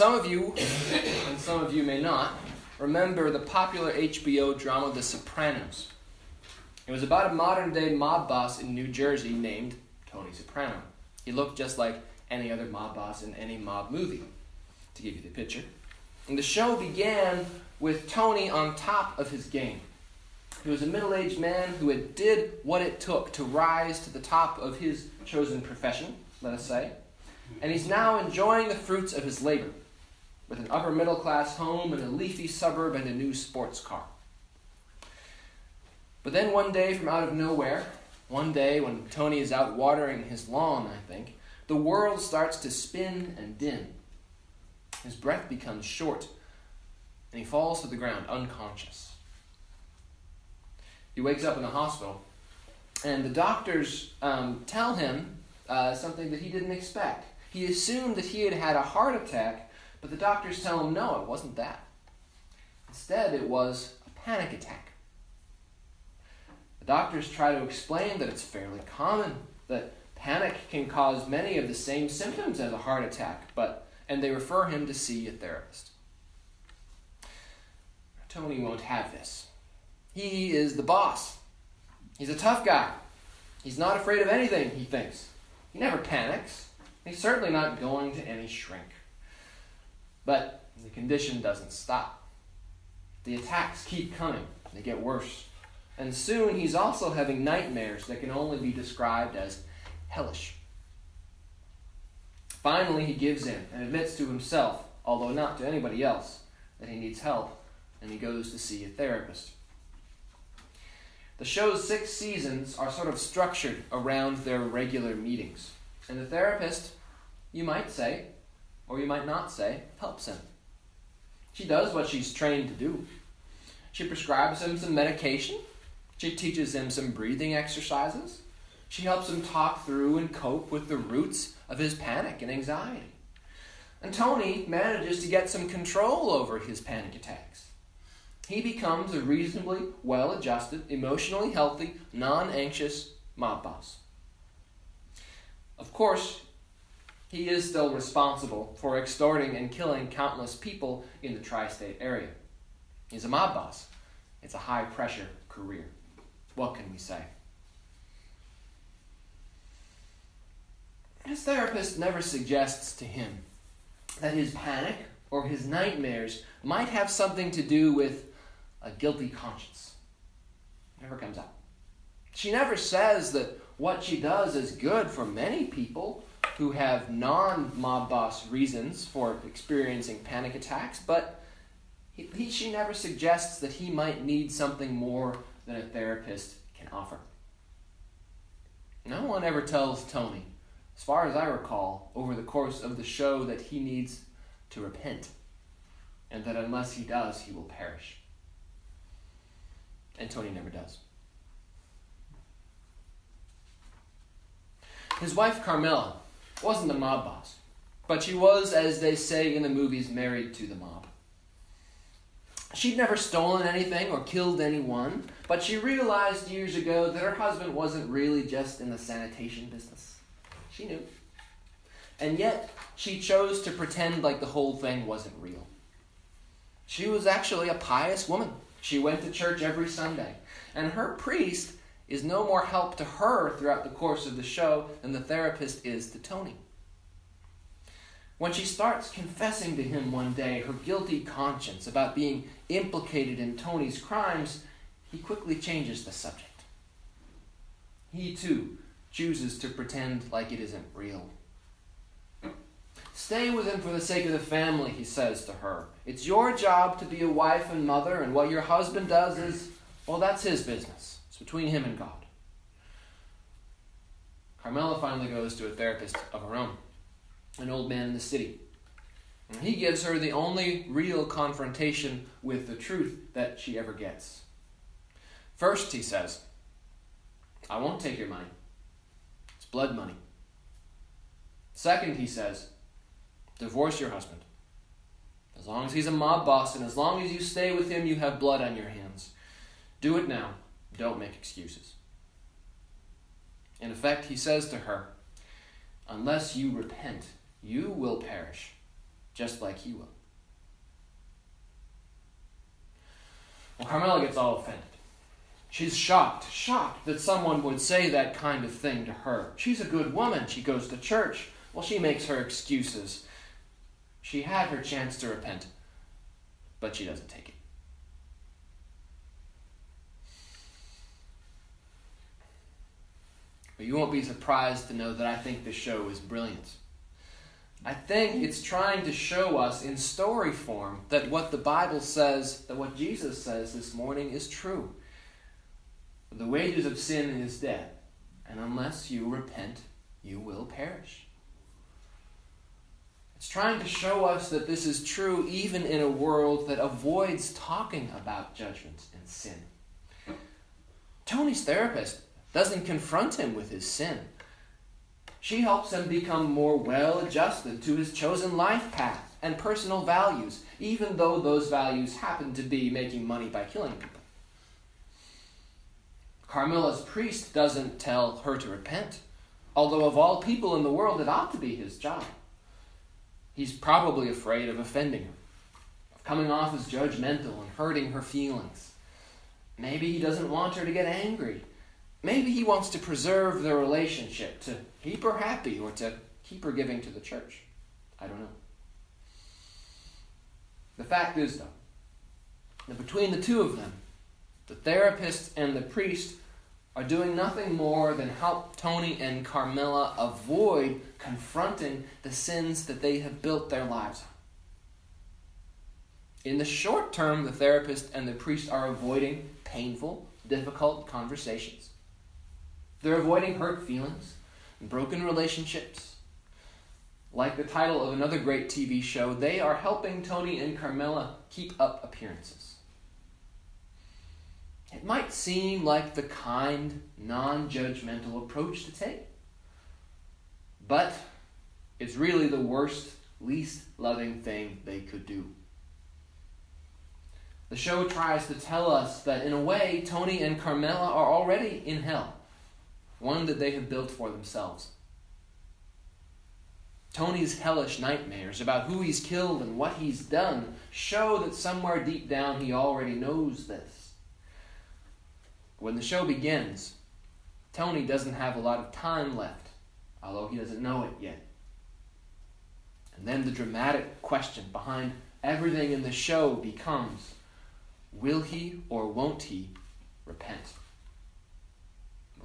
Some of you, and some of you may not, remember the popular HBO drama The Sopranos. It was about a modern day mob boss in New Jersey named Tony Soprano. He looked just like any other mob boss in any mob movie, to give you the picture. And the show began with Tony on top of his game. He was a middle aged man who had did what it took to rise to the top of his chosen profession, let us say, and he's now enjoying the fruits of his labor with an upper middle class home in a leafy suburb and a new sports car. But then one day, from out of nowhere, one day when Tony is out watering his lawn, I think, the world starts to spin and dim. His breath becomes short, and he falls to the ground unconscious. He wakes up in the hospital, and the doctors um, tell him uh, something that he didn't expect. He assumed that he had had a heart attack, but the doctors tell him no, it wasn't that. Instead, it was a panic attack. The doctors try to explain that it's fairly common, that panic can cause many of the same symptoms as a heart attack, but and they refer him to see a therapist. Tony won't have this. He is the boss. He's a tough guy. He's not afraid of anything, he thinks. He never panics. He's certainly not going to any shrink. But the condition doesn't stop. The attacks keep coming, they get worse. And soon he's also having nightmares that can only be described as hellish. Finally, he gives in and admits to himself, although not to anybody else, that he needs help, and he goes to see a therapist. The show's six seasons are sort of structured around their regular meetings. And the therapist, you might say, or you might not say, helps him. She does what she's trained to do. She prescribes him some medication. She teaches him some breathing exercises. She helps him talk through and cope with the roots of his panic and anxiety. And Tony manages to get some control over his panic attacks. He becomes a reasonably well adjusted, emotionally healthy, non anxious mob boss. Of course, he is still responsible for extorting and killing countless people in the tri state area. He's a mob boss. It's a high pressure career. What can we say? His therapist never suggests to him that his panic or his nightmares might have something to do with a guilty conscience. Never comes up. She never says that what she does is good for many people who have non mob boss reasons for experiencing panic attacks, but he, he, she never suggests that he might need something more than a therapist can offer. No one ever tells Tony as far as I recall, over the course of the show that he needs to repent, and that unless he does, he will perish. And Tony never does. His wife, Carmela, wasn't a mob boss, but she was, as they say in the movies, married to the mob. She'd never stolen anything or killed anyone, but she realized years ago that her husband wasn't really just in the sanitation business. She knew. And yet, she chose to pretend like the whole thing wasn't real. She was actually a pious woman. She went to church every Sunday. And her priest is no more help to her throughout the course of the show than the therapist is to Tony. When she starts confessing to him one day her guilty conscience about being implicated in Tony's crimes, he quickly changes the subject. He too chooses to pretend like it isn't real. Stay with him for the sake of the family, he says to her. It's your job to be a wife and mother, and what your husband does is, well, that's his business. Between him and God. Carmela finally goes to a therapist of her own, an old man in the city. And he gives her the only real confrontation with the truth that she ever gets. First, he says, I won't take your money It's blood money. Second, he says, divorce your husband. As long as he's a mob boss and as long as you stay with him, you have blood on your hands. Do it now. Don't make excuses. In effect, he says to her, Unless you repent, you will perish. just like he will. Well, Carmela gets all offended. She's shocked, shocked that someone would say that kind of thing to her. She's a good woman. She goes to church. Well, she makes her excuses. She had her chance to repent, but she doesn't take it. But you won't be surprised to know that I think this show is brilliant. I think it's trying to show us in story form that what the Bible says, that what Jesus says this morning is true. The wages of sin is death, and unless you repent, you will perish. It's trying to show us that this is true even in a world that avoids talking about judgment and sin. Tony's therapist doesn't confront him with his sin. She helps him become more well adjusted to his chosen life path and personal values, even though those values happen to be making money by killing people. Carmela's priest doesn't tell her to repent, although of all people in the world, it ought to be his job. He's probably afraid of offending her, of coming off as judgmental and hurting her feelings. Maybe he doesn't want her to get angry. Maybe he wants to preserve the relationship, to keep her happy, or to keep her giving to the church. I don't know. The fact is, though, that between the two of them, the therapist and the priest are doing nothing more than help Tony and Carmela avoid confronting the sins that they have built their lives on. In the short term, the therapist and the priest are avoiding painful, difficult conversations. They're avoiding hurt feelings and broken relationships. Like the title of another great TV show, they are helping Tony and Carmela keep up appearances. It might seem like the kind, non judgmental approach to take, but it's really the worst, least loving thing they could do. The show tries to tell us that, in a way, Tony and Carmela are already in hell, one that they have built for themselves. Tony's hellish nightmares about who he's killed and what he's done show that somewhere deep down he already knows this. When the show begins, Tony doesn't have a lot of time left, although he doesn't know it yet. And then the dramatic question behind everything in the show becomes will he or won't he repent?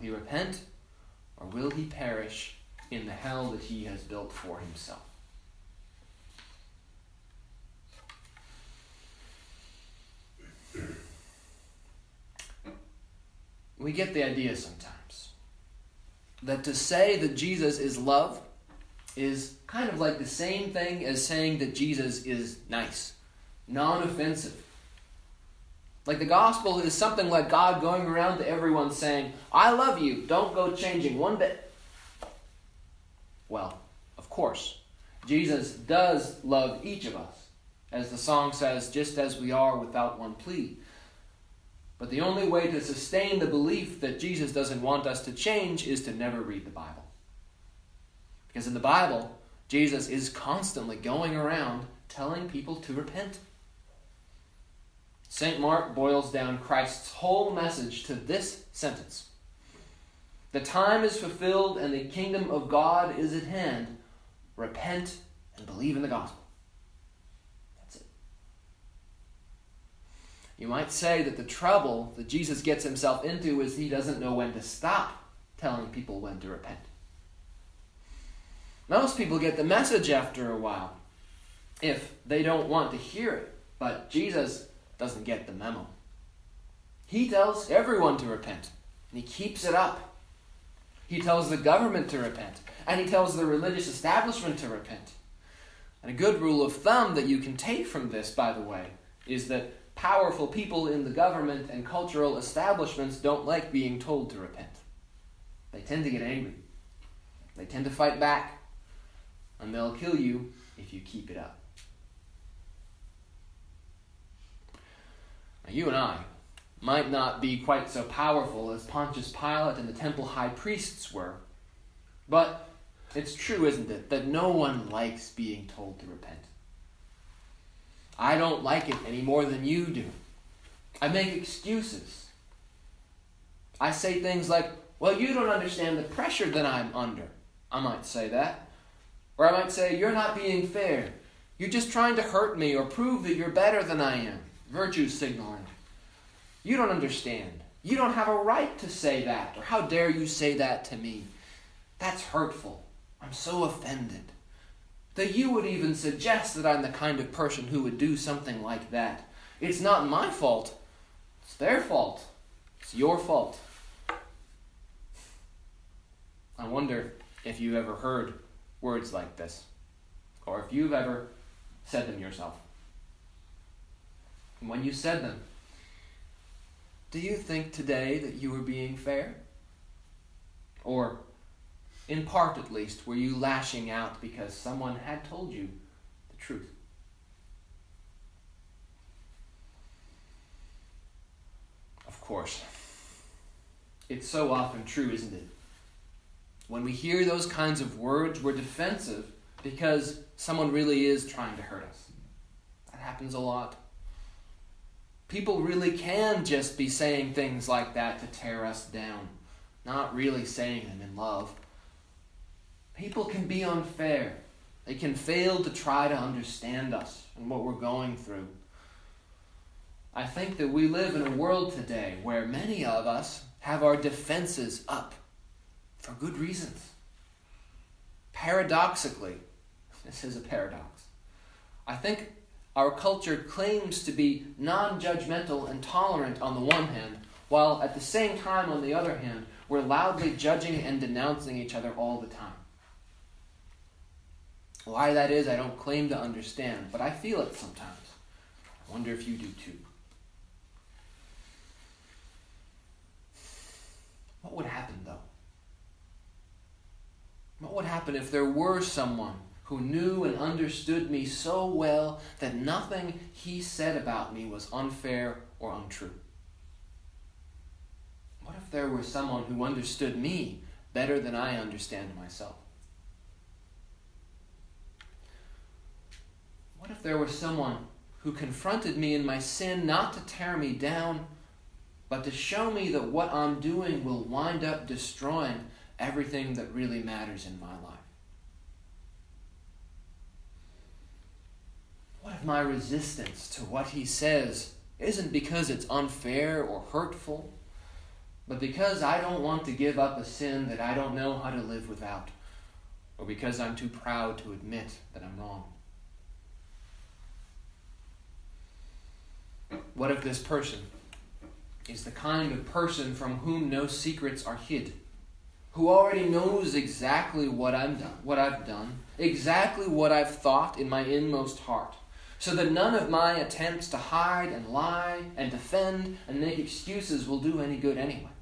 He repent or will he perish in the hell that he has built for himself? we get the idea sometimes that to say that Jesus is love is kind of like the same thing as saying that Jesus is nice, non offensive. Like the gospel is something like God going around to everyone saying, I love you, don't go changing one bit. Well, of course, Jesus does love each of us, as the song says, just as we are without one plea. But the only way to sustain the belief that Jesus doesn't want us to change is to never read the Bible. Because in the Bible, Jesus is constantly going around telling people to repent. St. Mark boils down Christ's whole message to this sentence The time is fulfilled and the kingdom of God is at hand. Repent and believe in the gospel. That's it. You might say that the trouble that Jesus gets himself into is he doesn't know when to stop telling people when to repent. Most people get the message after a while if they don't want to hear it, but Jesus doesn't get the memo. He tells everyone to repent, and he keeps it up. He tells the government to repent, and he tells the religious establishment to repent. And a good rule of thumb that you can take from this, by the way, is that powerful people in the government and cultural establishments don't like being told to repent. They tend to get angry. They tend to fight back. And they'll kill you if you keep it up. Now, you and I might not be quite so powerful as Pontius Pilate and the temple high priests were, but it's true, isn't it, that no one likes being told to repent. I don't like it any more than you do. I make excuses. I say things like, Well, you don't understand the pressure that I'm under. I might say that. Or I might say, You're not being fair. You're just trying to hurt me or prove that you're better than I am. Virtue signaling. You don't understand. You don't have a right to say that. Or how dare you say that to me? That's hurtful. I'm so offended. That you would even suggest that I'm the kind of person who would do something like that. It's not my fault. It's their fault. It's your fault. I wonder if you've ever heard words like this, or if you've ever said them yourself. When you said them, do you think today that you were being fair? Or, in part at least, were you lashing out because someone had told you the truth? Of course. It's so often true, isn't it? When we hear those kinds of words, we're defensive because someone really is trying to hurt us. That happens a lot. People really can just be saying things like that to tear us down, not really saying them in love. People can be unfair. They can fail to try to understand us and what we're going through. I think that we live in a world today where many of us have our defenses up for good reasons. Paradoxically, this is a paradox. I think our culture claims to be non judgmental and tolerant on the one hand, while at the same time, on the other hand, we're loudly judging and denouncing each other all the time. Why that is, I don't claim to understand, but I feel it sometimes. I wonder if you do too. What would happen, though? What would happen if there were someone who knew and understood me so well that nothing he said about me was unfair or untrue? What if there were someone who understood me better than I understand myself? What if there were someone who confronted me in my sin not to tear me down, but to show me that what I'm doing will wind up destroying everything that really matters in my life? My resistance to what he says isn't because it's unfair or hurtful, but because I don't want to give up a sin that I don't know how to live without, or because I'm too proud to admit that I'm wrong? What if this person is the kind of person from whom no secrets are hid? who already knows exactly what I'm done, what I've done, exactly what I've thought in my inmost heart, so that none of my attempts to hide and lie and defend and make excuses will do any good anyway.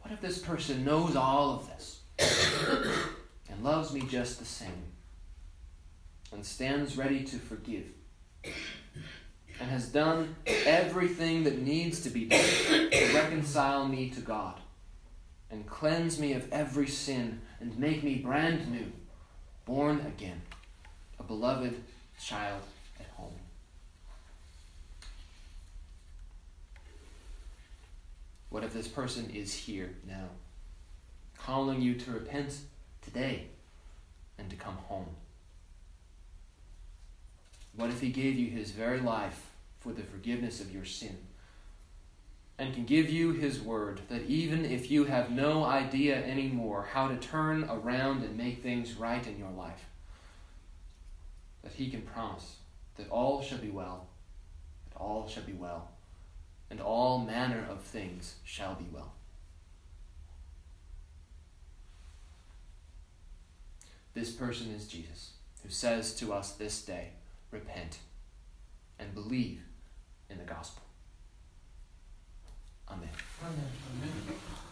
What if this person knows all of this and loves me just the same and stands ready to forgive and has done everything that needs to be done to reconcile me to God? and cleanse me of every sin and make me brand new, born again, beloved child at home. What if this person is here now, calling you to repent today and to come home? What if he gave you his very life for the forgiveness of your sin? and can give you his word that even if you have no idea anymore how to turn around and make things right in your life, that he can promise that all shall be well, that all shall be well, and all manner of things shall be well. This person is Jesus, who says to us this day, Repent and believe in the gospel. Amen. Amen. Amen.